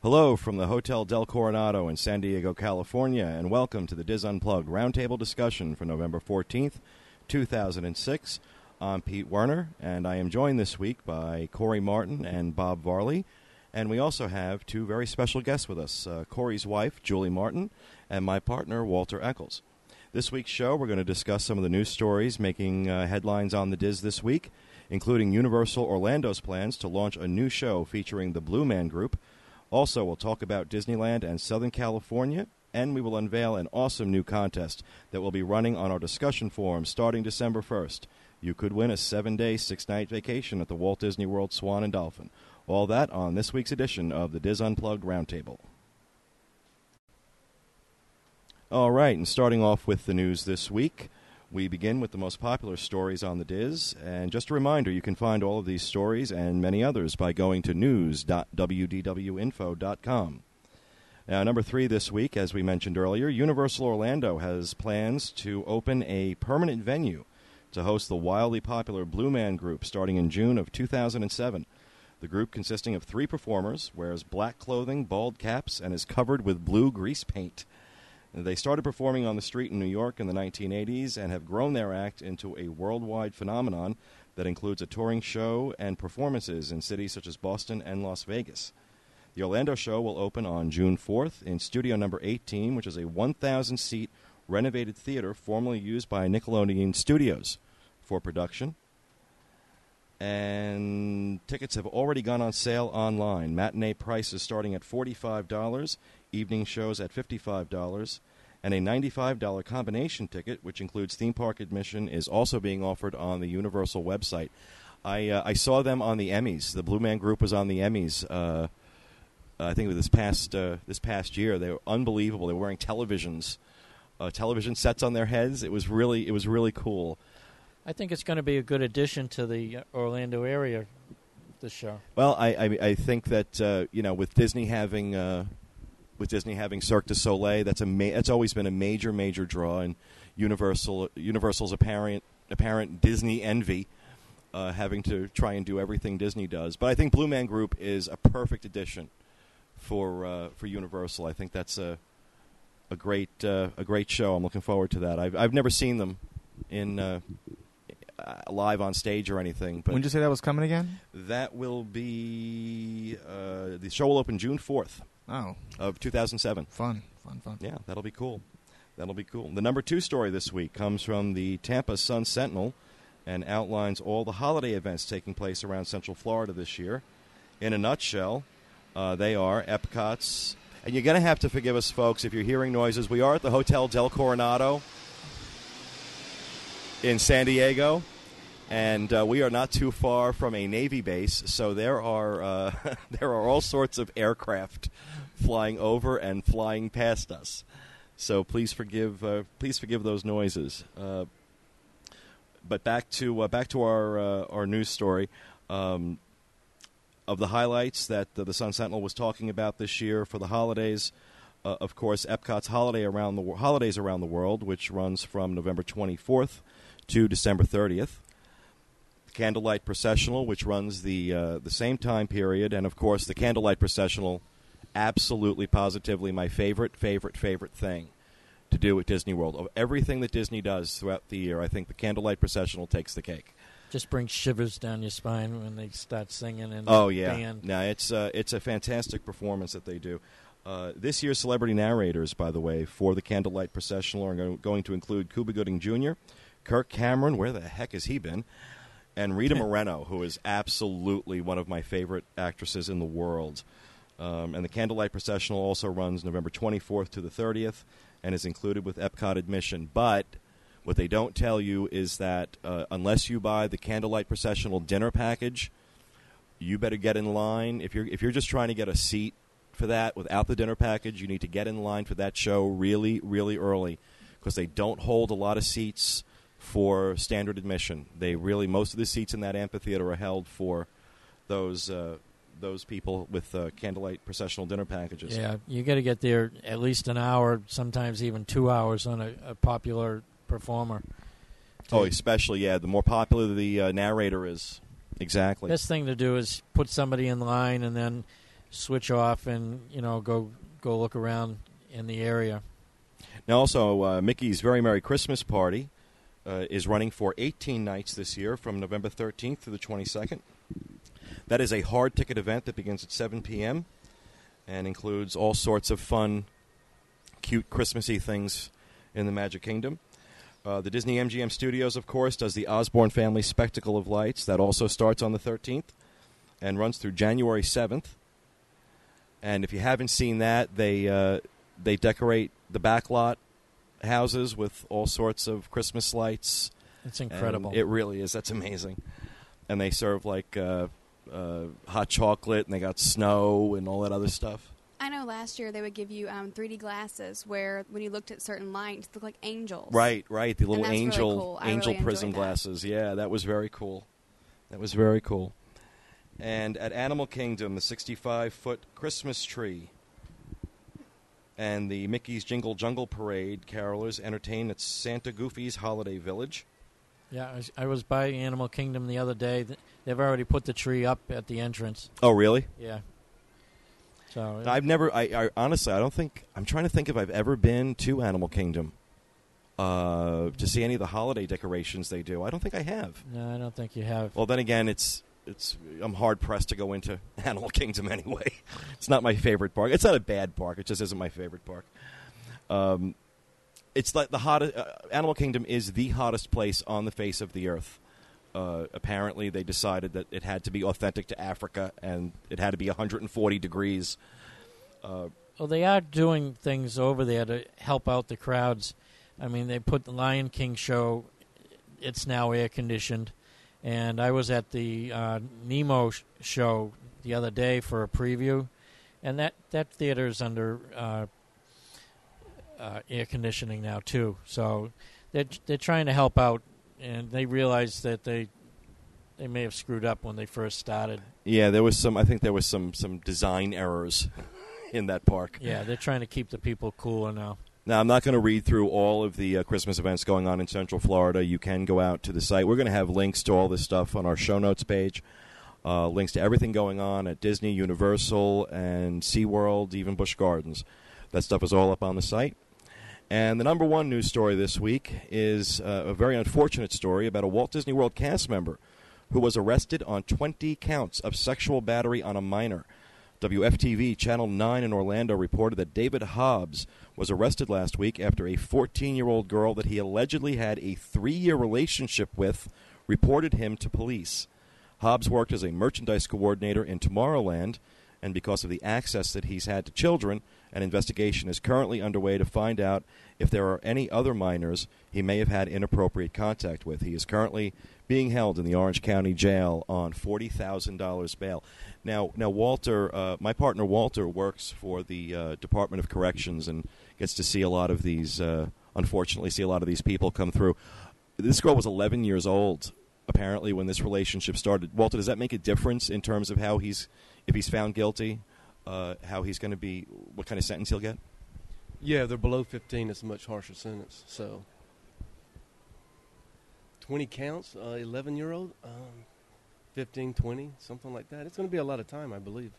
Hello from the Hotel Del Coronado in San Diego, California, and welcome to the DIS Unplugged Roundtable discussion for November 14th, 2006. I'm Pete Werner, and I am joined this week by Corey Martin and Bob Varley. And we also have two very special guests with us uh, Corey's wife, Julie Martin, and my partner, Walter Eccles. This week's show, we're going to discuss some of the news stories making uh, headlines on the DIS this week, including Universal Orlando's plans to launch a new show featuring the Blue Man Group. Also, we'll talk about Disneyland and Southern California, and we will unveil an awesome new contest that will be running on our discussion forum starting December 1st. You could win a seven day, six night vacation at the Walt Disney World Swan and Dolphin. All that on this week's edition of the DIS Unplugged Roundtable. All right, and starting off with the news this week, we begin with the most popular stories on the DIS. And just a reminder, you can find all of these stories and many others by going to news.wdwinfo.com. Now, number three this week, as we mentioned earlier, Universal Orlando has plans to open a permanent venue to host the wildly popular Blue Man Group starting in June of 2007. The group, consisting of three performers, wears black clothing, bald caps, and is covered with blue grease paint. They started performing on the street in New York in the 1980s and have grown their act into a worldwide phenomenon that includes a touring show and performances in cities such as Boston and Las Vegas. The Orlando show will open on June 4th in Studio Number 18, which is a 1,000 seat renovated theater formerly used by Nickelodeon Studios for production. And tickets have already gone on sale online. Matinee prices starting at $45, evening shows at $55, and a $95 combination ticket, which includes theme park admission, is also being offered on the Universal website. I, uh, I saw them on the Emmys. The Blue Man Group was on the Emmys. Uh, I think it was this past uh, this past year. They were unbelievable. They were wearing televisions, uh, television sets on their heads. It was really it was really cool. I think it's going to be a good addition to the Orlando area. This show. Well, I I, I think that uh, you know with Disney having uh, with Disney having Cirque du Soleil, that's a ma- that's always been a major major draw, and Universal Universal's apparent apparent Disney envy. Uh, having to try and do everything Disney does, but I think Blue Man Group is a perfect addition for uh, for Universal. I think that's a a great uh, a great show. I'm looking forward to that. I've I've never seen them in uh, live on stage or anything. But when did you say that was coming again? That will be uh, the show will open June 4th. Oh, of 2007. Fun, fun, fun. Yeah, that'll be cool. That'll be cool. The number two story this week comes from the Tampa Sun Sentinel and outlines all the holiday events taking place around Central Florida this year. In a nutshell, uh, they are Epcot's. And you're going to have to forgive us, folks, if you're hearing noises. We are at the Hotel Del Coronado in San Diego, and uh, we are not too far from a Navy base. So there are uh, there are all sorts of aircraft flying over and flying past us. So please forgive uh, please forgive those noises. Uh, but back to uh, back to our uh, our news story. Um, of the highlights that the Sun Sentinel was talking about this year for the holidays, of course, Epcot's holiday around the holidays around the world, which runs from November 24th to December 30th. The Candlelight Processional, which runs the uh, the same time period, and of course, the Candlelight Processional, absolutely positively my favorite, favorite, favorite thing to do at Disney World. Of everything that Disney does throughout the year, I think the Candlelight Processional takes the cake. Just brings shivers down your spine when they start singing and oh yeah. band. no it's uh, it's a fantastic performance that they do. Uh, this year's celebrity narrators by the way for the candlelight processional are going to include cuba gooding jr kirk cameron where the heck has he been and rita moreno who is absolutely one of my favorite actresses in the world. Um, and the candlelight processional also runs november 24th to the 30th and is included with epcot admission. But what they don't tell you is that uh, unless you buy the candlelight processional dinner package, you better get in line. If you're if you're just trying to get a seat for that without the dinner package, you need to get in line for that show really really early. Because they don't hold a lot of seats for standard admission. They really most of the seats in that amphitheater are held for those uh, those people with uh, candlelight processional dinner packages. Yeah, you got to get there at least an hour, sometimes even two hours on a, a popular performer. Oh, especially yeah. The more popular the uh, narrator is, exactly. Best thing to do is put somebody in line and then switch off and you know go go look around in the area. Now, also, uh, Mickey's Very Merry Christmas Party uh, is running for 18 nights this year from November 13th to the 22nd. That is a hard ticket event that begins at 7 p.m. and includes all sorts of fun, cute Christmassy things in the Magic Kingdom. Uh, the Disney MGM Studios, of course, does the Osborne Family Spectacle of Lights. That also starts on the 13th and runs through January 7th. And if you haven't seen that, they uh, they decorate the backlot houses with all sorts of Christmas lights. It's and incredible. It really is. That's amazing. And they serve like uh, uh, hot chocolate, and they got snow and all that other stuff. I know last year they would give you um, 3D glasses where when you looked at certain lights, they looked like angels. Right, right. The little that's really angel cool. Angel really prism glasses. Yeah, that was very cool. That was very cool. And at Animal Kingdom, the 65 foot Christmas tree and the Mickey's Jingle Jungle Parade carolers entertain at Santa Goofy's Holiday Village. yeah, I was, I was by Animal Kingdom the other day. They've already put the tree up at the entrance. Oh, really? Yeah. So I've never. I, I honestly, I don't think. I'm trying to think if I've ever been to Animal Kingdom uh, to see any of the holiday decorations they do. I don't think I have. no, I don't think you have. Well, then again, it's it's. I'm hard pressed to go into Animal Kingdom anyway. It's not my favorite park. It's not a bad park. It just isn't my favorite park. Um, it's like the hottest. Uh, Animal Kingdom is the hottest place on the face of the earth. Uh, apparently, they decided that it had to be authentic to Africa, and it had to be 140 degrees. Uh, Well, they are doing things over there to help out the crowds. I mean, they put the Lion King show. It's now air conditioned, and I was at the uh, Nemo sh- show the other day for a preview, and that that theater is under uh, uh, air conditioning now too. So they're they're trying to help out, and they realize that they they may have screwed up when they first started. yeah, there was some. I think there was some some design errors in that park. Yeah, they're trying to keep the people cooler now. Now, I'm not going to read through all of the uh, Christmas events going on in Central Florida. You can go out to the site. We're going to have links to all this stuff on our show notes page. Uh, links to everything going on at Disney, Universal, and SeaWorld, even Busch Gardens. That stuff is all up on the site. And the number one news story this week is uh, a very unfortunate story about a Walt Disney World cast member who was arrested on 20 counts of sexual battery on a minor. WFTV Channel 9 in Orlando reported that David Hobbs was arrested last week after a 14 year old girl that he allegedly had a three year relationship with reported him to police. Hobbs worked as a merchandise coordinator in Tomorrowland, and because of the access that he's had to children, an investigation is currently underway to find out if there are any other minors he may have had inappropriate contact with. He is currently being held in the Orange County Jail on forty thousand dollars bail. Now, now Walter, uh, my partner Walter works for the uh, Department of Corrections and gets to see a lot of these. Uh, unfortunately, see a lot of these people come through. This girl was eleven years old apparently when this relationship started. Walter, does that make a difference in terms of how he's, if he's found guilty, uh, how he's going to be, what kind of sentence he'll get? Yeah, they're below 15. It's a much harsher sentence. So, 20 counts, uh, 11 year old, um, 15, 20, something like that. It's going to be a lot of time, I believe.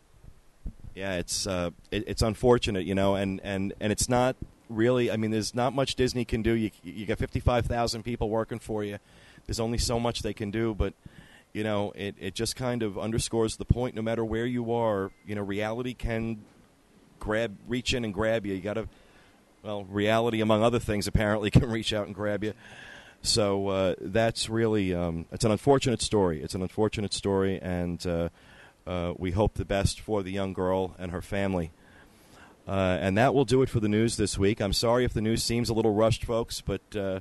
Yeah, it's uh, it, it's unfortunate, you know, and, and, and it's not really. I mean, there's not much Disney can do. You you got 55,000 people working for you. There's only so much they can do, but you know, it it just kind of underscores the point. No matter where you are, you know, reality can grab, reach in and grab you. You got to, well, reality among other things apparently can reach out and grab you. So uh, that's really um, it's an unfortunate story. It's an unfortunate story, and uh, uh, we hope the best for the young girl and her family. Uh, and that will do it for the news this week. I'm sorry if the news seems a little rushed, folks, but uh,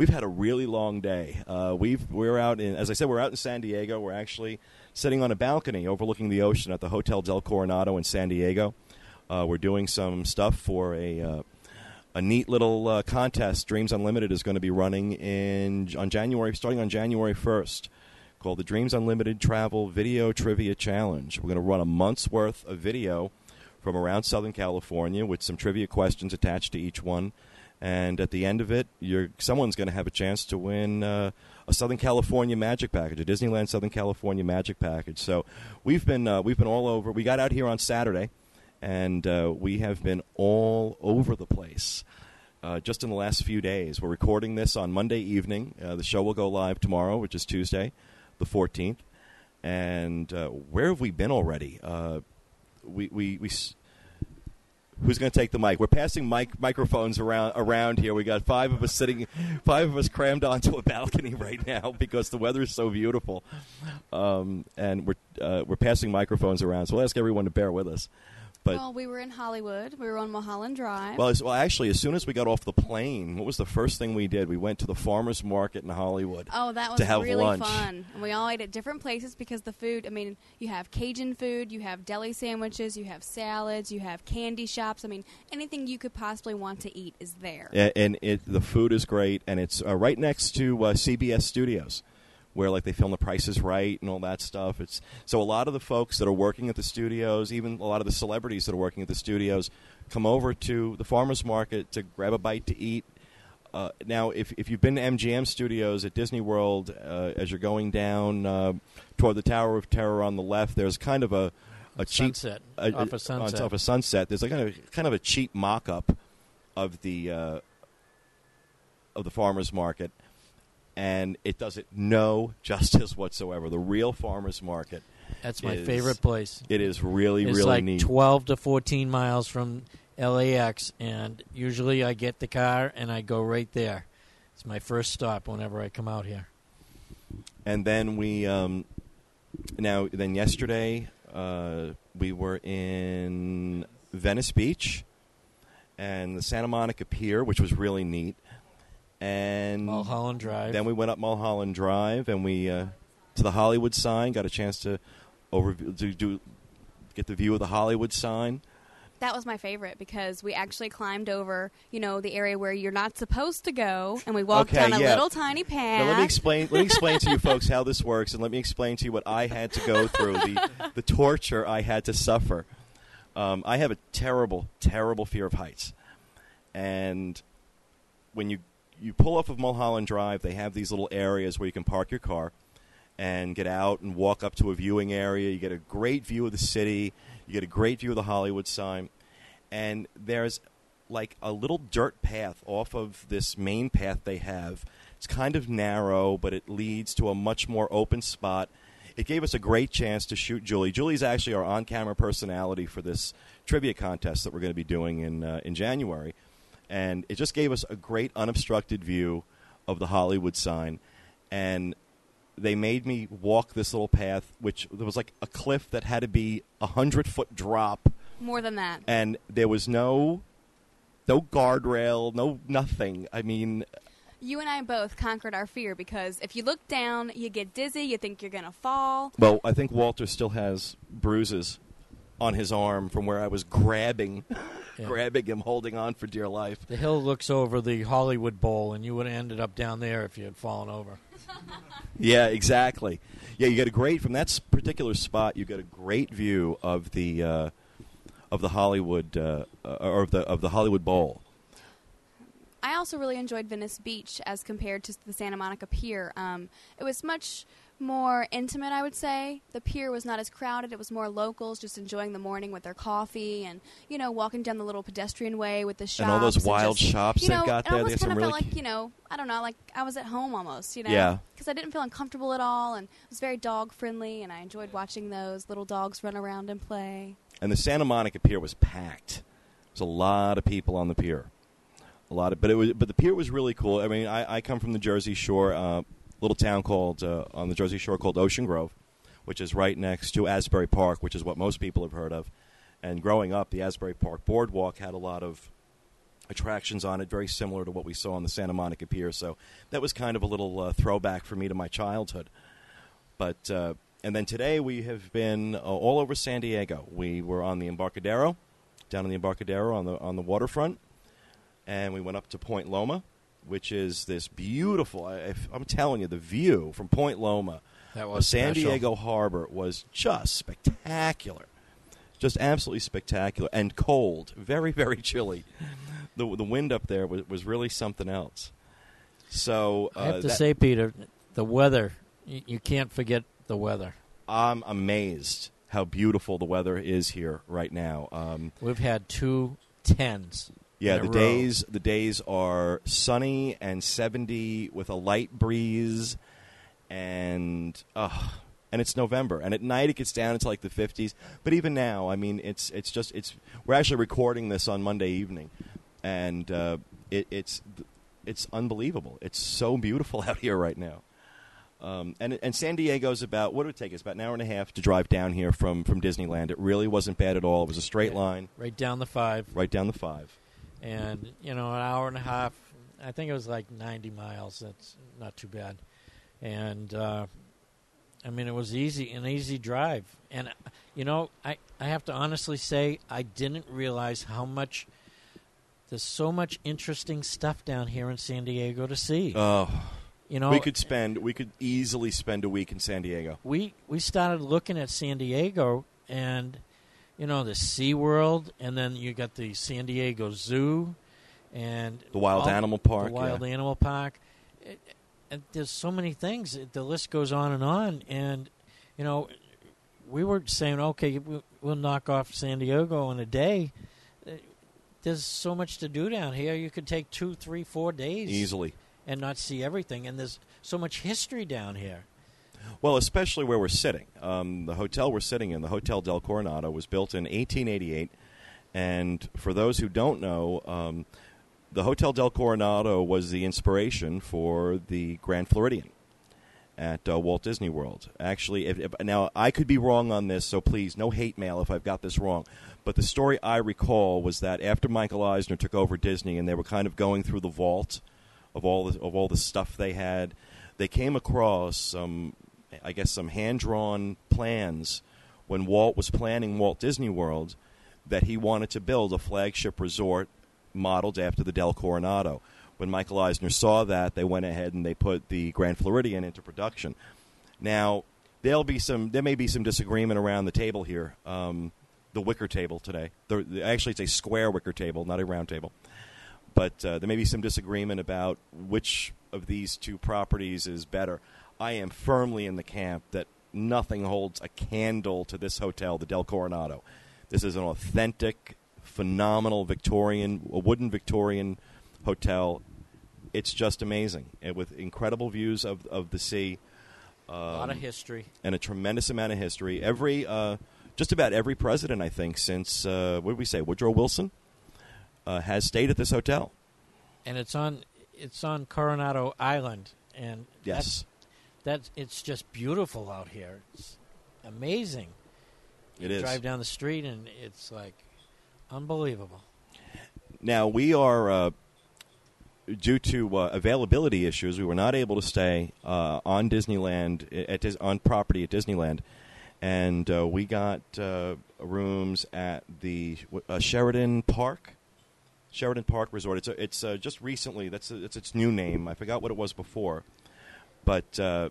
we've had a really long day. Uh, we've we're out in, as I said, we're out in San Diego. We're actually sitting on a balcony overlooking the ocean at the Hotel Del Coronado in San Diego. Uh, we're doing some stuff for a uh, a neat little uh, contest. Dreams Unlimited is going to be running in on January, starting on January 1st, called the Dreams Unlimited Travel Video Trivia Challenge. We're going to run a month's worth of video from around Southern California with some trivia questions attached to each one. And at the end of it, you're someone's going to have a chance to win uh, a Southern California Magic package, a Disneyland Southern California Magic package. So we've been uh, we've been all over. We got out here on Saturday, and uh, we have been all over the place. Uh, just in the last few days, we're recording this on Monday evening. Uh, the show will go live tomorrow, which is Tuesday, the 14th. And uh, where have we been already? We, we, we, who's going to take the mic? We're passing mic microphones around around here. We got five of us sitting, five of us crammed onto a balcony right now because the weather is so beautiful, um, and we're uh, we're passing microphones around. So we'll ask everyone to bear with us. But well, we were in Hollywood. We were on Mulholland Drive. well, as, well, actually, as soon as we got off the plane, what was the first thing we did? We went to the farmers market in Hollywood. Oh, that was to have really lunch. fun. And we all ate at different places because the food, I mean, you have Cajun food, you have deli sandwiches, you have salads, you have candy shops. I mean, anything you could possibly want to eat is there. A- and it the food is great, and it's uh, right next to uh, CBS Studios, where like they film The Price is Right and all that stuff. It's so a lot of the folks that are working at the studios, even a lot of the celebrities that are working at the studios, come over to the farmers market to grab a bite to eat. Uh, now, if if you've been to MGM Studios at Disney World, uh, as you're going down uh, toward the Tower of Terror on the left, there's kind of a a cheap Sunset. uh, off uh, of Sunset. On top of Sunset, there's like kind of kind of a cheap mock-up of the uh, of the farmers market, and it doesn't no justice whatsoever. The real farmers market, That's my is- favorite place. it is really it's really like neat. 12 to 14 miles from LAX, and usually I get the car and I go right there. It's my first stop whenever I come out here. and then we um, now then yesterday uh, we were in Venice Beach and the Santa Monica Pier, which was really neat. And Mulholland Drive. Then we went up Mulholland Drive and we uh, to the Hollywood sign. Got a chance to over do, do get the view of the Hollywood sign. That was my favorite because we actually climbed over, you know, the area where you're not supposed to go, and we walked Okay, down a yeah. little tiny path. Now let me explain. Let me explain to you folks how this works, and let me explain to you what I had to go through the the torture I had to suffer. Um, I have a terrible, terrible fear of heights, and when you you pull off of Mulholland Drive, they have these little areas where you can park your car and get out and walk up to a viewing area. You get a great view of the city. You get a great view of the Hollywood sign, and there's like a little dirt path off of this main path they have. It's kind of narrow, but it leads to a much more open spot. It gave us a great chance to shoot Julie. Julie's actually our on-camera personality for this trivia contest that we're going to be doing in uh, in January, and it just gave us a great unobstructed view of the Hollywood sign. And they made me walk this little path, which there was like a cliff that had to be a hundred foot drop More than that. and there was no no guardrail, no nothing. I mean, You and I both conquered our fear because if you look down, you get dizzy, you think you're going to fall. well, I think Walter still has bruises on his arm from where I was grabbing Yeah. grabbing him holding on for dear life. The hill looks over the Hollywood Bowl, and you would have ended up down there if you had fallen over. Yeah, exactly. Yeah, you get a great from that particular spot. You get a great view of the uh, of the Hollywood uh, uh, or of the of the Hollywood Bowl. I also really enjoyed Venice Beach as compared to the Santa Monica Pier. Um, it was much more intimate, I would say. The pier was not as crowded. It was more locals just enjoying the morning with their coffee and, you know, walking down the little pedestrian way with the shops. And all those wild just, shops you they've know, got it there. They almost have some kind of really felt like, you know, I don't know, like I was at home almost, you know? Yeah. Because I didn't feel uncomfortable at all and it was very dog friendly and I enjoyed watching those little dogs run around and play. and the Santa Monica Pier was packed. There's a lot of people on the pier, a lot of, but it was, but the pier was really cool. I mean, I, I come from the Jersey Shore, uh, little town called uh, on the Jersey Shore called Ocean Grove, which is right next to Asbury Park, which is what most people have heard of. And growing up, the Asbury Park Boardwalk had a lot of attractions on it, very similar to what we saw on the Santa Monica Pier. So that was kind of a little uh, throwback for me to my childhood. But uh, and then today we have been uh, all over San Diego. We were on the Embarcadero, down in the Embarcadero on the on the waterfront, and we went up to Point Loma, which is this beautiful. I, I'm telling you, the view from Point Loma That was San special. Diego Harbor was just spectacular, just absolutely spectacular and cold, very very chilly. the the wind up there was, was really something else. So I have uh, to that- say, Peter, the weather. You, you can't forget the weather. I'm amazed how beautiful the weather is here right now. Um, We've had two tens. Yeah, the row. days the days are sunny and 70 with a light breeze, and uh, and it's November. And at night it gets down into like the 50s. But even now, I mean, it's it's just it's we're actually recording this on Monday evening, and uh, it, it's it's unbelievable. It's so beautiful out here right now. Um, and and San Diego's about what would it take us about an hour and a half to drive down here from from Disneyland. It really wasn't bad at all. It was a straight line right down the five, right down the five. And you know, an hour and a half. I think it was like ninety miles. That's not too bad. And uh, I mean, it was easy, an easy drive. And you know, I I have to honestly say, I didn't realize how much. There's so much interesting stuff down here in San Diego to see. Oh, you know, we could spend we could easily spend a week in San Diego. we we started looking at San Diego and you know the Sea World and then you got the San Diego Zoo and The Wild all- Animal Park, the Wild yeah. Animal Park. It, and there's so many things. The list goes on and on. And you know, we were saying, okay, we- we'll knock off San Diego in a day. Uh, There's so much to do down here. You could take two, three, four days Easily. and not see everything. And there's so much history down here. Well, especially where we're sitting. Um, the hotel we're sitting in, the Hotel Del Coronado, was built in 1888. And for those who don't know, um, the Hotel Del Coronado was the inspiration for the Grand Floridian at uh, Walt Disney World. Actually, if, if, now I could be wrong on this, so please, no hate mail if I've got this wrong. But the story I recall was that after Michael Eisner took over Disney, and they were kind of going through the vault of all the, of all the stuff they had, they came across some, I guess, some hand drawn plans when Walt was planning Walt Disney World that he wanted to build a flagship resort modeled after the Del Coronado. When Michael Eisner saw that, they went ahead and they put the Grand Floridian into production. Now, there'll be some, there may be some disagreement around the table here, um, the wicker table today. The, actually, it's a square wicker table, not a round table. But uh, there may be some disagreement about which of these two properties is better. I am firmly in the camp that nothing holds a candle to this hotel, the Del Coronado. This is an authentic, phenomenal Victorian, a wooden Victorian hotel. It's just amazing, and with incredible views of of the sea. Um, a lot of history. and a tremendous amount of history. Every, uh, just about every president, I think, since uh, what did we say, Woodrow Wilson, uh, has stayed at this hotel. and it's on it's on Coronado Island, and Yes, that's it's just beautiful out here. It's amazing. it you is. Drive down the street, and it's like unbelievable. Now we are, uh, due to uh, availability issues, we were not able to stay uh, on Disneyland at Dis- on property at Disneyland, and uh, we got uh, rooms at the uh, Sheraton Park. Sheraton Park Resort. It's a, it's uh, just recently. That's a, it's its new name. I forgot what it was before, but uh,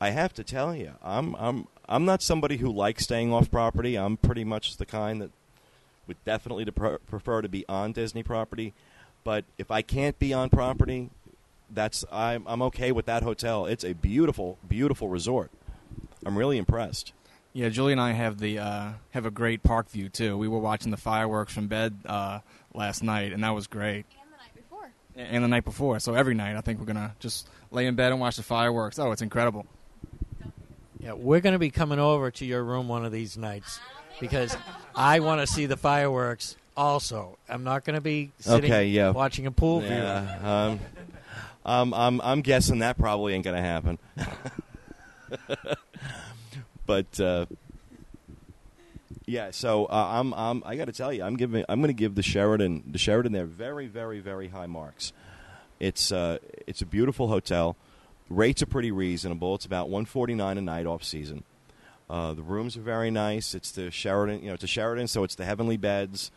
I have to tell you, I'm I'm I'm not somebody who likes staying off property. I'm pretty much the kind that would definitely pre- prefer to be on Disney property. But if I can't be on property, that's I'm I'm okay with that hotel. It's a beautiful, beautiful resort. I'm really impressed. Yeah, Julie and I have the uh, have a great park view too. We were watching the fireworks from bed uh, last night, and that was great. And the night before. And the night before, so every night I think we're gonna just lay in bed and watch the fireworks. Oh, it's incredible. Yeah, we're going to be coming over to your room one of these nights because I want to see the fireworks. Also, I'm not going to be sitting Okay, yeah. watching a pool view. Yeah, um, um, I'm I'm guessing that probably ain't gonna happen. but uh, yeah, so uh, I'm, I'm I got to tell you, I'm giving I'm going to give the Sheraton the Sheraton there very very very high marks. It's uh, it's a beautiful hotel. Rates are pretty reasonable. It's about 149 a night off season. Uh, the rooms are very nice. It's the Sheraton, you know, it's a Sheraton, so it's the heavenly beds.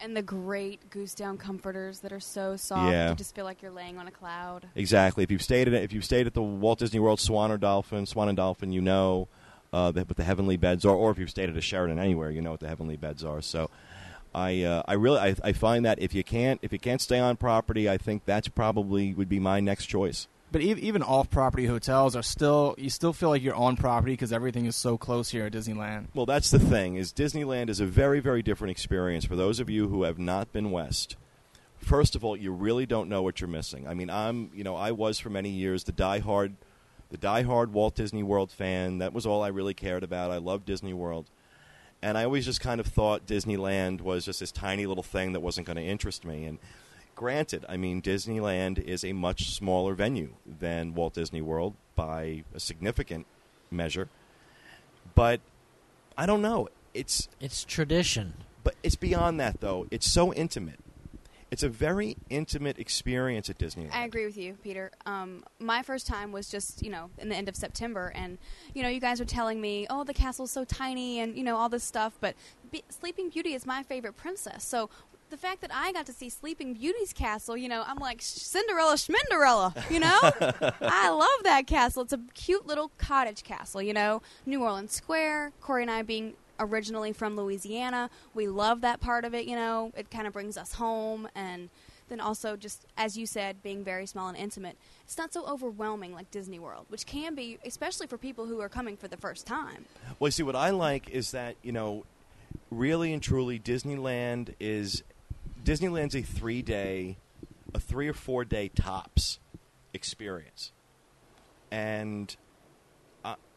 And the great goose down comforters that are so soft. Yeah. You just feel like you're laying on a cloud. Exactly. If you've stayed at if you've stayed at the Walt Disney World Swan or Dolphin, Swan and Dolphin, you know uh, what the heavenly beds are, or if you've stayed at a Sheraton anywhere, you know what the heavenly beds are. So, I uh, I really I, I find that if you can't if you can't stay on property, I think that's probably would be my next choice. But even off-property hotels are still you still feel like you're on property because everything is so close here at Disneyland. Well, that's the thing is Disneyland is a very very different experience for those of you who have not been west. First of all, you really don't know what you're missing. I mean, I'm you know I was for many years the diehard the diehard Walt Disney World fan. That was all I really cared about. I loved Disney World. And I always just kind of thought Disneyland was just this tiny little thing that wasn't going to interest me. And granted, I mean, Disneyland is a much smaller venue than Walt Disney World by a significant measure. But I don't know. It's It's tradition. but it's beyond that though. It's so intimate. It's a very intimate experience at Disneyland. I agree with you, Peter. Um, my first time was just, you know, in the end of September, and you know, you guys were telling me, "Oh, the castle's so tiny," and you know, all this stuff. But Be- Sleeping Beauty is my favorite princess, so the fact that I got to see Sleeping Beauty's castle, you know, I'm like Cinderella Schminderella, you know. I love that castle. It's a cute little cottage castle, you know. New Orleans Square. Corey and I being originally from Louisiana, we love that part of it. You know, it kind of brings us home, and then also just as you said, being very small and intimate. It's not so overwhelming like Disney World, which can be, especially for people who are coming for the first time. Well, you see, what I like is that you know, really and truly, Disneyland is Disneyland's a three day, a three or four day tops experience, and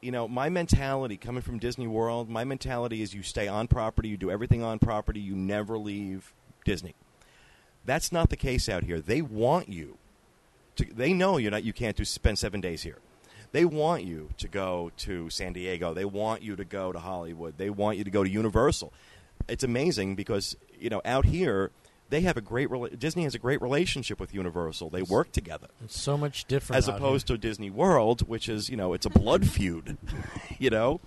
you know, my mentality coming from Disney World, my mentality is you stay on property, you do everything on property, you never leave Disney. That's not the case out here. They want you to. They know you're not. You can't do spend seven days here. They want you to go to San Diego. They want you to go to Hollywood. They want you to go to Universal. It's amazing because you know out here they have a great rela- Disney has a great relationship with Universal. They work together It's so much different. as opposed to Disney World, which is you know it's a blood feud, you know.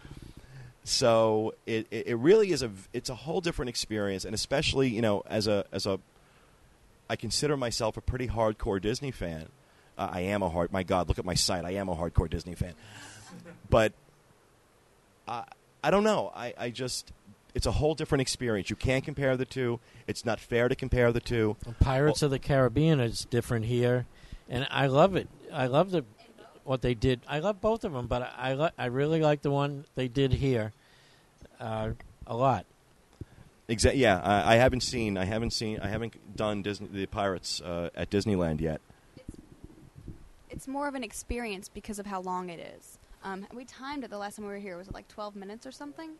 So it, it it really is a it's a whole different experience, and especially you know as a as a I consider myself a pretty hardcore Disney fan. Uh, I am a hard. My God, look at my site. I am a hardcore Disney fan, but I I don't know. I I just it's a whole different experience. You can't compare the two. It's not fair to compare the two. here. Pirates of the Caribbean is different here, and I love it. I love the what they did. I love both of them, but I I, li- I really like the one they did here uh, a lot. Exactly. Yeah, I, I haven't seen. I haven't seen. I haven't done Disney the Pirates uh, at Disneyland yet. It's more of an experience because of how long it is. Um, we timed it the last time we were here. Was it like 12 minutes or something?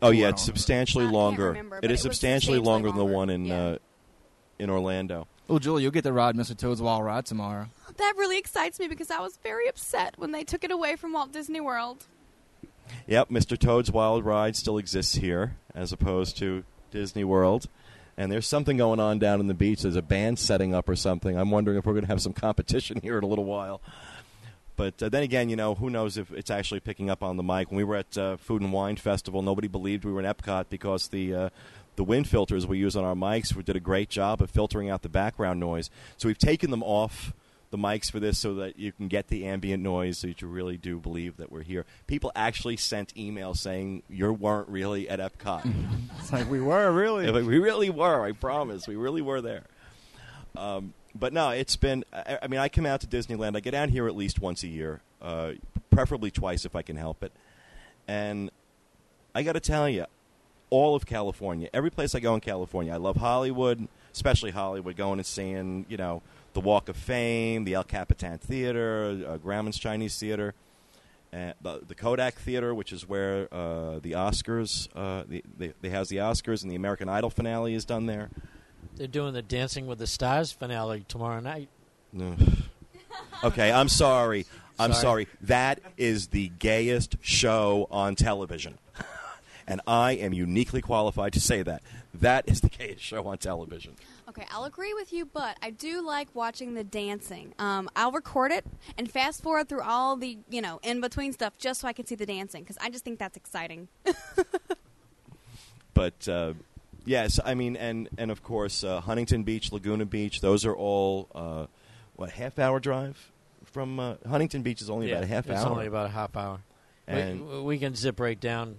Oh yeah, it's substantially I longer. remember, but it is it was substantially substantially longer than the longer. one in Yeah. uh, in Orlando. Oh, Julie, you'll get to ride Mr. Toad's Wild Ride tomorrow. That really excites me because I was very upset when they took it away from Walt Disney World. Yep, Mr. Toad's Wild Ride still exists here as opposed to Disney World. And there's something going on down in the beach. There's a band setting up or something. I'm wondering if we're going to have some competition here in a little while. But uh, then again, you know, who knows if it's actually picking up on the mic. When we were at uh, Food and Wine Festival, nobody believed we were in Epcot because the uh, the wind filters we use on our mics we did a great job of filtering out the background noise. So we've taken them off the mics for this so that you can get the ambient noise so that you really do believe that we're here. People actually sent emails saying you weren't really at Epcot. It's like we were really. We really were. I promise. We really were there. Um, but no, it's been. I, I mean, I come out to Disneyland. I get out here at least once a year, uh, preferably twice if I can help it. And I got to tell you, all of California, every place I go in California, I love Hollywood, especially Hollywood. Going and seeing, you know, the Walk of Fame, the El Capitan Theater, uh, Grauman's Chinese Theater. Uh, the, the Kodak Theater, which is where uh, the Oscars, uh, the, they, they the Oscars, and the American Idol finale is done there. They're doing the Dancing with the Stars finale tomorrow night. No. okay, I'm sorry. I'm Sorry. sorry. That is the gayest show on television. and I am uniquely qualified to say that. That is the gayest show on television. Okay, I'll agree with you, but I do like watching the dancing. Um, I'll record it and fast forward through all the, you know, in between stuff just so I can see the dancing because I just think that's exciting. But uh, yes, I mean, and and of course, uh, Huntington Beach, Laguna Beach, those are all uh, what half hour drive from uh, Huntington Beach is only yeah, about a half it's hour. It's only about a half hour. We- and we, we can zip right down.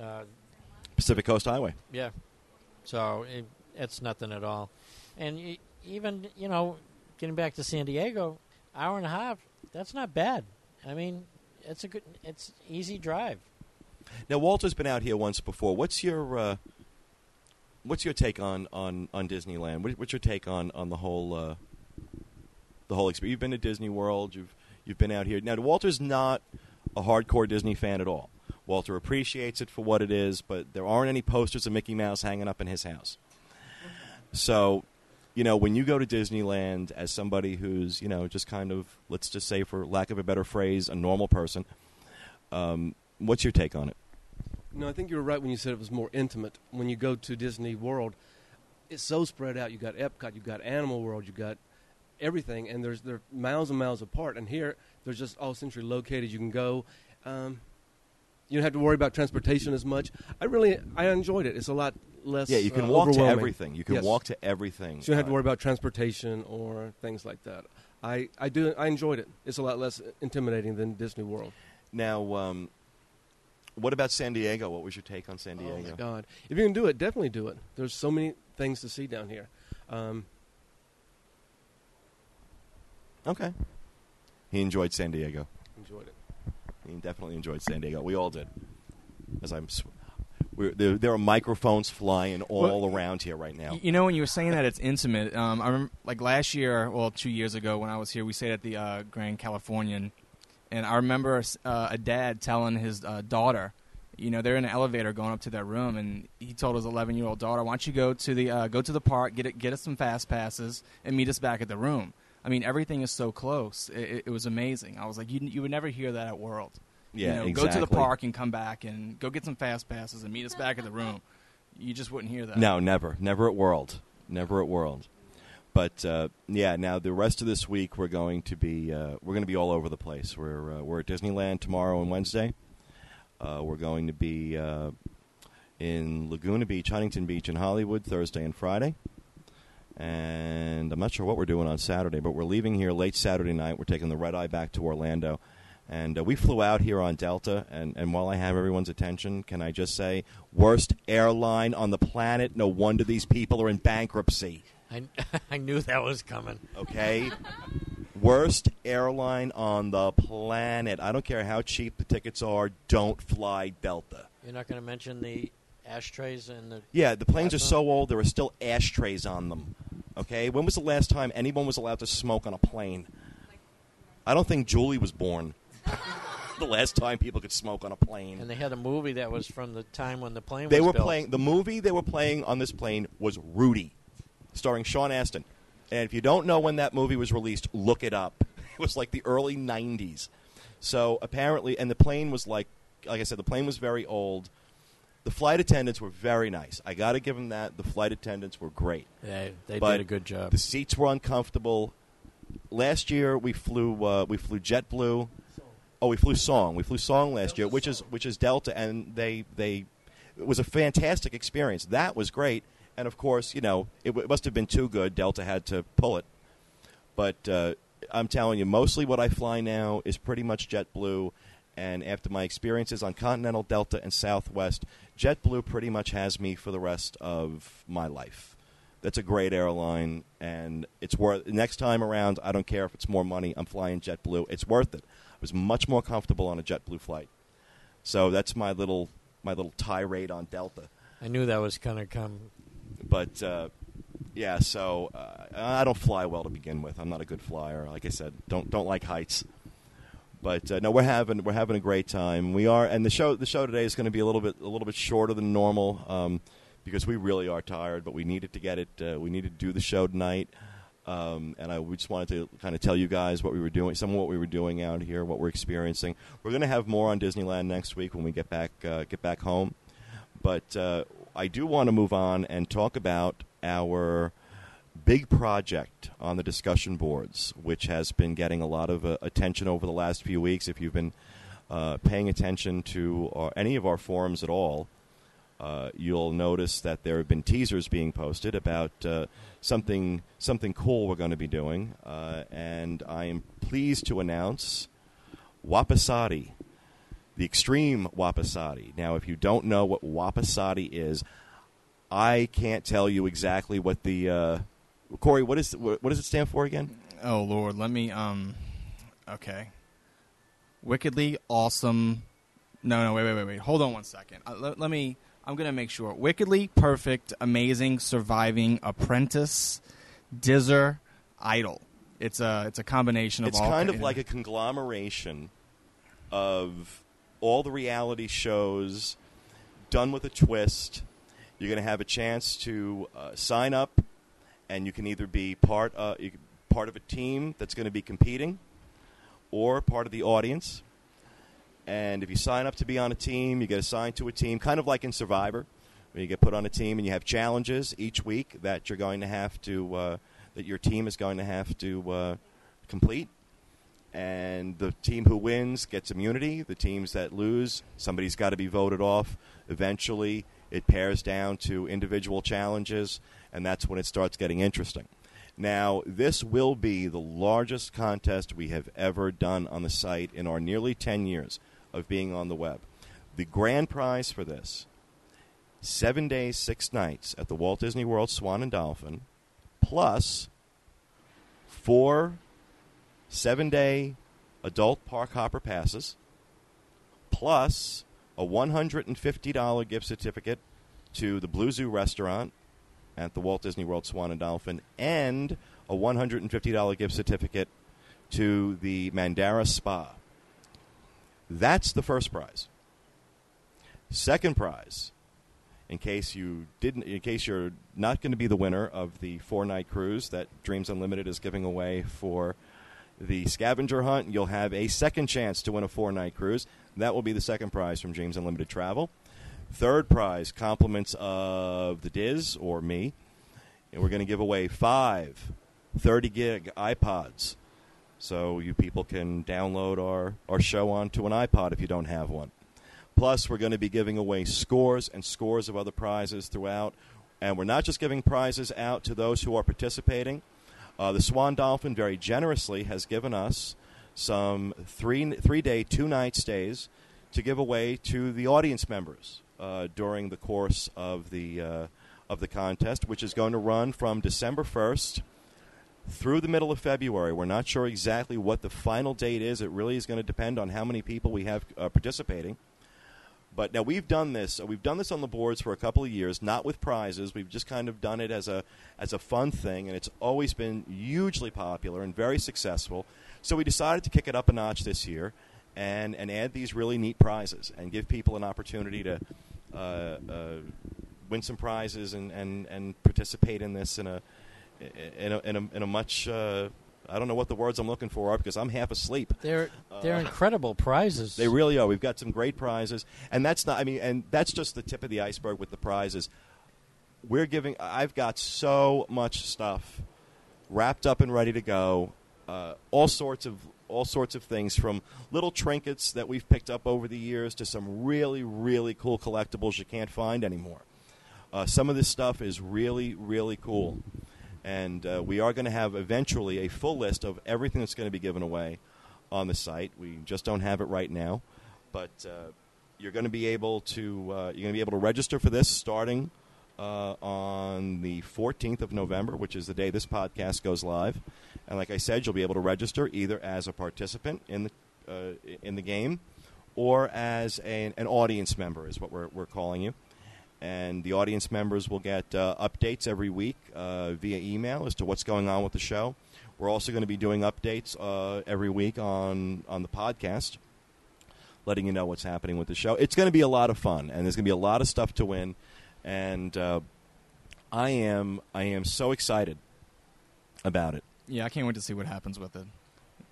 Uh, Pacific Coast Highway. yeah, So it, it's nothing at all. And y even you know, getting back to San Diego, hour and a half. That's not bad. I mean, it's a good, it's easy drive. Now Walter's been out here once before. What's your uh, what's your take on on on Disneyland? What, what's your take on on the whole uh, the whole experience? You've been to Disney World. You've you've been out here. Now Walter's not a hardcore Disney fan at all. Walter appreciates it for what it is, but there aren't any posters of Mickey Mouse hanging up in his house. So, you know, when you go to Disneyland as somebody who's, you know, just kind of, let's just say, for lack of a better phrase, a normal person, um, what's your take on it? No, I think you were right when you said it was more intimate. When you go to Disney World, it's so spread out. You got Epcot, you got Animal World, you got everything, and there's they're miles and miles apart. And here, they're just all centrally located. You can go. Um, you don't have to worry about transportation as much. I really, I enjoyed it. It's a lot less. Yeah, you can uh, walk to everything. You can Yes. walk to everything. So you don't have to Uh, worry about transportation or things like that. I, I do I enjoyed it. It's a lot less intimidating than Disney World. Now, um, what about San Diego? What was your take on San Diego? Oh my God! If you can do it, definitely do it. There's so many things to see down here. Um, Okay. He enjoyed San Diego. enjoyed it. He definitely enjoyed San Diego. We all did. As I'm, sw- we're, there, there are microphones flying all Well, around here right now. You know, when you were saying that it's intimate, um, I remember like last year, well, two years ago when I was here, we stayed at the uh, Grand Californian, and I remember uh, a dad telling his uh, daughter, you know, they're in an elevator going up to their room, and he told his 11 year old daughter, "Why don't you go to the uh, go to the park, get it, get us some fast passes, and meet us back at the room." I mean, everything is so close. It, it, it was amazing. I was like, you, you would never hear that at World. yeah, you know, exactly. Go to the park and come back, and go get some fast passes and meet us back at the room. You just wouldn't hear that. No, never, never at World, never at World. But uh, yeah, now the rest of this week we're going to be uh, we're going to be all over the place. We're uh, we're at Disneyland tomorrow and Wednesday. Uh, we're going to be uh, in Laguna Beach, Huntington Beach, and Hollywood Thursday and Friday. And I'm not sure what we're doing on Saturday, but we're leaving here late Saturday night. We're taking the red eye back to Orlando. And uh, we flew out here on Delta, and, and while I have everyone's attention, can I just say, worst airline on the planet? No wonder these people are in bankruptcy. I, I knew that was coming. Okay? worst airline on the planet. I don't care how cheap the tickets are, don't fly Delta. You're not going to mention the ashtrays and the. Yeah, the planes are so old, there are still ashtrays on them. Okay? When was the last time anyone was allowed to smoke on a plane? I don't think Julie was born. the last time people could smoke on a plane. And they had a movie that was from the time when the plane They was were built. playing the movie they were playing on this plane was Rudy, starring Sean Astin. And if you don't know when that movie was released, look it up. It was like the early '90s. So apparently, and the plane was like, like I said, the plane was very old. The flight attendants were very nice. I got to give them that. The flight attendants were great. They, they But did a good job. The seats were uncomfortable. Last year we flew uh, we flew JetBlue. Oh, we flew Song. We flew Song last year, which is which is Delta, and they they it was a fantastic experience. That was great, and of course, you know, it, w- it must have been too good. Delta had to pull it, but uh, I'm telling you, mostly what I fly now is pretty much JetBlue. And after my experiences on Continental, Delta, and Southwest, JetBlue pretty much has me for the rest of my life. That's a great airline, and it's worth. Next time around, I don't care if it's more money. I'm flying JetBlue. It's worth it. I was much more comfortable on a JetBlue flight. So that's my little my little tirade on Delta. I knew that was going to come. But uh, yeah, so uh, I don't fly well to begin with. I'm not a good flyer. Like I said, don't don't like heights. But uh, no, we're having we're having a great time. We are, and the show the show today is going to be a little bit a little bit shorter than normal um, because we really are tired. But we needed to get it. Uh, we needed to do the show tonight. Um, and I we just wanted to kind of tell you guys what we were doing, some of what we were doing out here, what we're experiencing. We're going to have more on Disneyland next week when we get back uh, get back home. But uh, I do want to move on and talk about our big project on the discussion boards, which has been getting a lot of uh, attention over the last few weeks. If you've been uh, paying attention to our, any of our forums at all, uh, you'll notice that there have been teasers being posted about uh, something something cool we're going to be doing, uh, and I am pleased to announce WPASADI, the extreme WPASADI. Now, if you don't know what WPASADI is, I can't tell you exactly what the uh, Corey. What is what, does it stand for again? Oh Lord, let me um. Okay. Wickedly awesome. No, no, wait, wait, wait, wait. Hold on one second. Uh, let, let me. I'm gonna make sure. Wickedly perfect, amazing, surviving, apprentice, DISer, idol. It's a it's a combination of It's all. kind of like a conglomeration of all the reality shows done with a twist. You're going to have a chance to uh, sign up, and you can either be part uh, part of a team that's going to be competing, or part of the audience. And if you sign up to be on a team, you get assigned to a team, kind of like in Survivor, where you get put on a team and you have challenges each week that you're going to have to uh, that your team is going to have to uh, complete. And the team who wins gets immunity. The teams that lose, somebody's got to be voted off. Eventually, it pairs down to individual challenges, and that's when it starts getting interesting. Now, this will be the largest contest we have ever done on the site in our nearly 10 years of being on the web. The grand prize for this seven days, six nights at the Walt Disney World Swan and Dolphin, plus four seven day adult park hopper passes, plus a $150 gift certificate to the Blue Zoo restaurant at the Walt Disney World Swan and Dolphin, and a $150 gift certificate to the Mandara Spa. That's the first prize. Second prize, in case you didn't, in case you're not going to be the winner of the four-night cruise that Dreams Unlimited is giving away for the scavenger hunt, you'll have a second chance to win a four-night cruise. That will be the second prize from Dreams Unlimited Travel. Third prize, compliments of the DIS or me. And we're going to give away five 30 gig iPods. So you people can download our, our show onto an iPod if you don't have one. Plus, we're going to be giving away scores and scores of other prizes throughout. And we're not just giving prizes out to those who are participating. Uh, the Swan Dolphin very generously has given us some three three day, two night stays to give away to the audience members uh, during the course of the uh, of the contest, which is going to run from December first through the middle of February. We're not sure exactly what the final date is. It really is going to depend on how many people we have uh, participating. But now we've done this. uh, We've done this on the boards for a couple of years, not with prizes. We've just kind of done it as a as a fun thing, and it's always been hugely popular and very successful. So we decided to kick it up a notch this year, and and add these really neat prizes and give people an opportunity to uh, uh, win some prizes and, and, and participate in this in a in a in a, in a much uh, I don't know what the words I'm looking for are because I'm half asleep. They're they're Uh, incredible prizes. They really are. We've got some great prizes, and that's not. I mean, and that's just the tip of the iceberg with the prizes. We're giving. I've got so much stuff wrapped up and ready to go. Uh, all sorts of all sorts of things from little trinkets that we've picked up over the years to some really really cool collectibles you can't find anymore. Uh, some of this stuff is really really cool, and uh, we are going to have eventually a full list of everything that's going to be given away on the site. We just don't have it right now, but uh, you're going to be able to uh, you're going to be able to register for this starting uh, on the 14th of November, which is the day this podcast goes live. And like I said, you'll be able to register either as a participant in the uh, in the game or as a, an audience member, is what we're, we're calling you. And the audience members will get uh, updates every week uh, via email as to what's going on with the show. We're also going to be doing updates uh, every week on, on the podcast, letting you know what's happening with the show. It's going to be a lot of fun, and there's going to be a lot of stuff to win. And uh, I am I am so excited about it. Yeah, I can't wait to see what happens with it.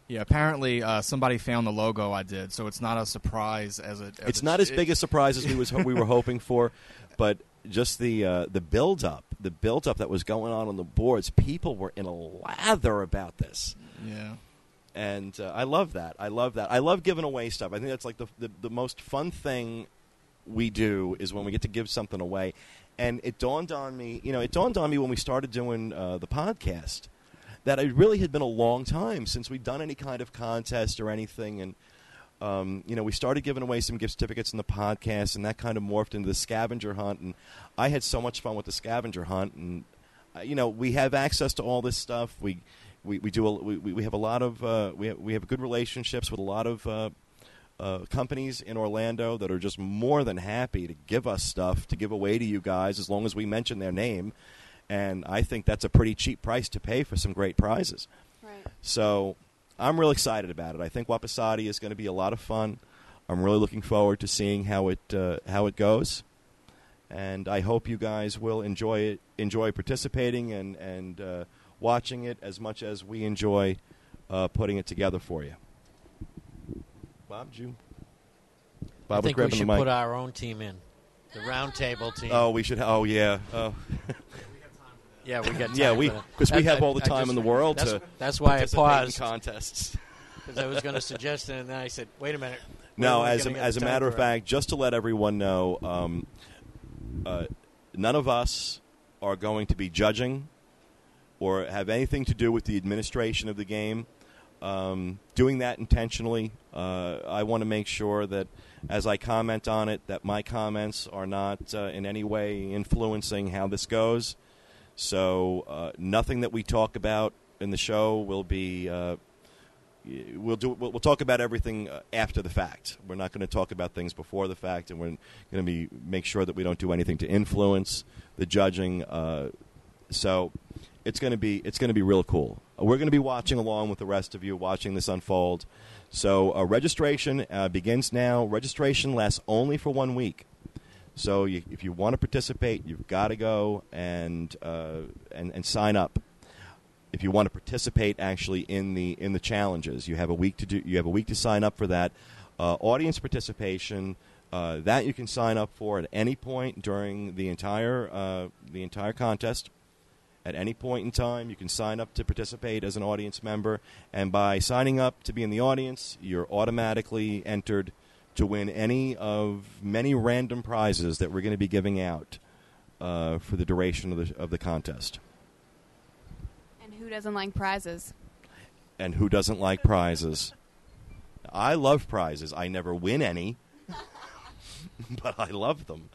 Yeah, apparently uh, somebody found the logo I did, so it's not a surprise as it. As It's it- not as big a surprise as we was we were hoping for, but just the uh, the build up, the build up that was going on on the boards. People were in a lather about this, Yeah, and uh, I love that. I love that. I love giving away stuff. I think that's like the, the the most fun thing we do is when we get to give something away. And it dawned on me, you know, it dawned on me when we started doing uh, the podcast that it really had been a long time since we'd done any kind of contest or anything. And um, you know, we started giving away some gift certificates in the podcast, and that kind of morphed into the scavenger hunt. And I had so much fun with the scavenger hunt, and uh, you know, we have access to all this stuff. We we, we do a, we, we have a lot of uh, we have, we have good relationships with a lot of uh, uh, companies in Orlando that are just more than happy to give us stuff to give away to you guys as long as we mention their name. And I think that's a pretty cheap price to pay for some great prizes. Right. So I'm real excited about it. I think WPASADI is going to be a lot of fun. I'm really looking forward to seeing how it uh, how it goes, and I hope you guys will enjoy it, enjoy participating and and uh, watching it as much as we enjoy uh, putting it together for you. Bob, you? I Bob was think we should put our own team in, the roundtable team. oh, we should. Oh, yeah. Oh, yeah, we got. yeah. We because we That- have all the time just- in the world That's, to that's why I participate in paused contests. because I was going to suggest it, and then I said, "Wait a minute." No, When are we as a, as a matter of for it? fact, just to let everyone know, um, uh, none of us are going to be judging or have anything to do with the administration of the game. Um, doing that intentionally, uh, I want to make sure that as I comment on it, that my comments are not uh, in any way influencing how this goes. So uh, nothing that we talk about in the show will be. Uh, we'll do. We'll, we'll talk about everything uh, after the fact. We're not going to talk about things before the fact, and we're going to be make sure that we don't do anything to influence the judging. Uh, so it's going to be it's going to be real cool. We're going to be watching along with the rest of you, watching this unfold. So uh, registration uh, begins now. Registration lasts only for one week. So you, if you want to participate, you've got to go and, uh, and and sign up. If you want to participate actually in the in the challenges, you have a week to do. You have a week to sign up for that. Uh, audience participation uh, that you can sign up for at any point during the entire uh, the entire contest. At any point in time, you can sign up to participate as an audience member, and by signing up to be in the audience, you're automatically entered to win any of many random prizes that we're going to be giving out uh, for the duration of the of the contest. And who doesn't like prizes? And who doesn't like prizes? I love prizes. I never win any, but I love them.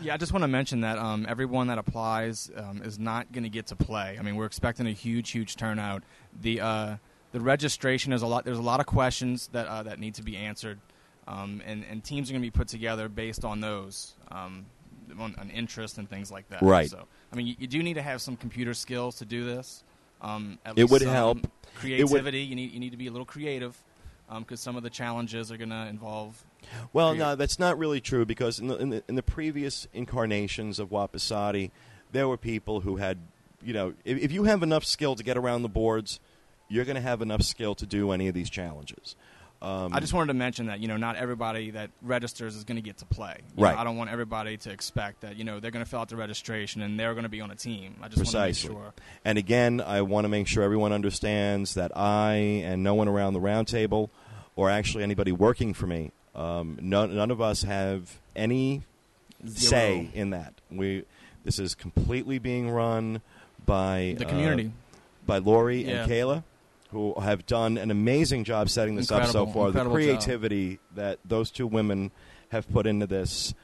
Yeah, I just want to mention that um, everyone that applies um, is not going to get to play. I mean, we're expecting a huge, huge turnout. The uh, the registration is a lot. There's a lot of questions that uh, that need to be answered, um, and and teams are going to be put together based on those, um, on, on interest and things like that. Right. So, I mean, you, you do need to have some computer skills to do this. Um, at It least would help. It would- Creativity. You need you need to be a little creative, because some of the challenges are going to involve Well, no, that's not really true because in the, in the in the previous incarnations of WPASADI, there were people who had, you know, if, if you have enough skill to get around the boards, you're going to have enough skill to do any of these challenges. Um, I just wanted to mention that you know not everybody that registers is going to get to play. You Right. know, I don't want everybody to expect that you know they're going to fill out the registration and they're going to be on a team. I just Precisely. want to make sure. And again, I want to make sure everyone understands that I and no one around the roundtable, or actually anybody working for me, um, none, none of us have any say in that. We this is completely being run by the uh, community. by Lori Yeah. and Kayla, who have done an amazing job setting this up so far. The incredible job. creativity that those two women have put into this,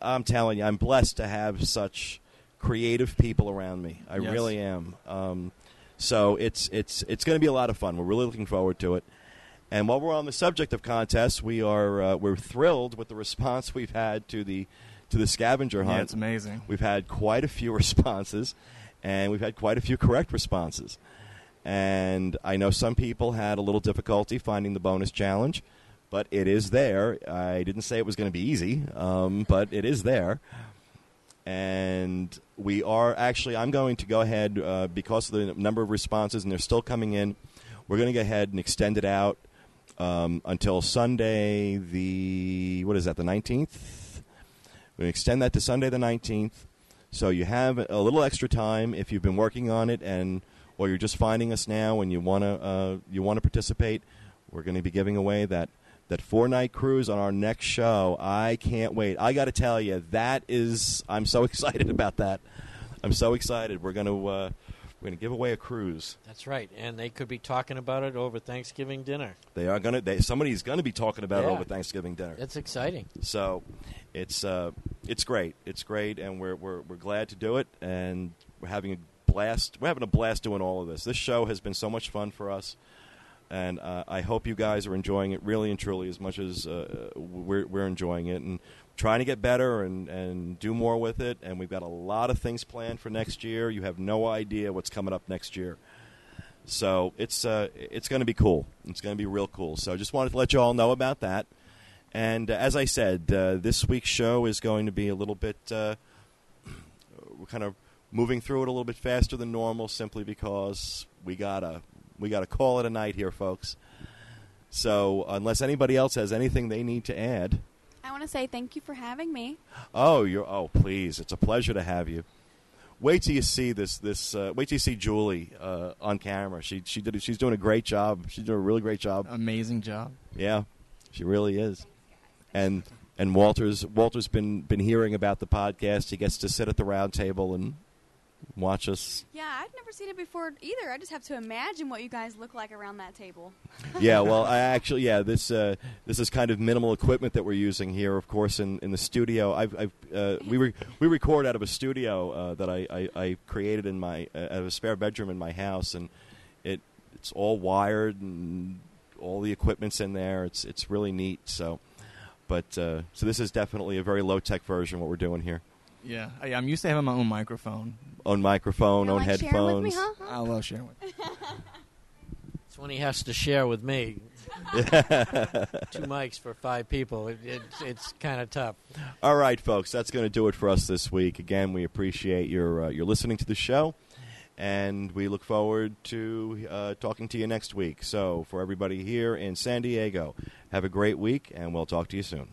I'm telling you, I'm blessed to have such creative people around me. I Yes. really am. Um, so it's it's it's going to be a lot of fun. We're really looking forward to it. And while we're on the subject of contests, we are uh, we're thrilled with the response we've had to the to the scavenger hunt. Yeah, it's amazing. We've had quite a few responses, and we've had quite a few correct responses. And I know some people had a little difficulty finding the bonus challenge, but it is there. I didn't say it was going to be easy, um, but it is there. And we are actually, I'm going to go ahead uh, because of the number of responses, and they're still coming in. We're going to go ahead and extend it out um, until Sunday, the, what is that, the 19th? We're going to extend that to Sunday the 19th. So you have a little extra time if you've been working on it and or you're just finding us now and you want to uh, you want to participate. We're going to be giving away that that four night cruise on our next show. I can't wait. I got to tell you, that is I'm so excited about that. I'm so excited. We're going to uh, We're going to give away a cruise. That's right, and they could be talking about it over Thanksgiving dinner. They are going to. They, somebody's going to be talking about it over Thanksgiving dinner. It's exciting. So, it's uh, it's great. It's great, and we're we're we're glad to do it, and we're having a blast. We're having a blast doing all of this. This show has been so much fun for us, and uh, I hope you guys are enjoying it really and truly as much as uh, we're we're enjoying it, and trying to get better and and do more with it. And we've got a lot of things planned for next year. You have no idea what's coming up next year. So it's uh, it's going to be cool. It's going to be real cool. So I just wanted to let you all know about that. And uh, as I said, uh, this week's show is going to be a little bit. Uh, kind of moving through it a little bit faster than normal, simply because we gotta we gotta call it a night here, folks. So unless anybody else has anything they need to add, I want to say thank you for having me. oh, you're oh please, it's a pleasure to have you. Wait till you see this. This uh, wait till you see Julie uh, on camera. She she did. She's doing a great job. She's doing a really great job. Amazing job. Yeah, she really is. And and Walter's Walter's been been hearing about the podcast. He gets to sit at the round table and watch us. Yeah, I've never seen it before either. I just have to imagine what you guys look like around that table. Yeah, well, I actually yeah this uh, this is kind of minimal equipment that we're using here. Of course, in, in the studio, I've, I've uh, we re- we record out of a studio uh, that I, I, I created in my uh, out of a spare bedroom in my house, and it it's all wired and all the equipment's in there. It's it's really neat. So. But uh, so this is definitely a very low tech version of what we're doing here. Yeah, I, I'm used to having my own microphone. Own microphone, You're own like sharing with headphones. me, huh? I love sharing with. It's when he has to share with me. Two mics for five people. It, it's it's kind of tough. All right, folks, that's going to do it for us this week. Again, we appreciate your uh, your listening to the show, and we look forward to uh, talking to you next week. So, for everybody here in San Diego, have a great week, and we'll talk to you soon.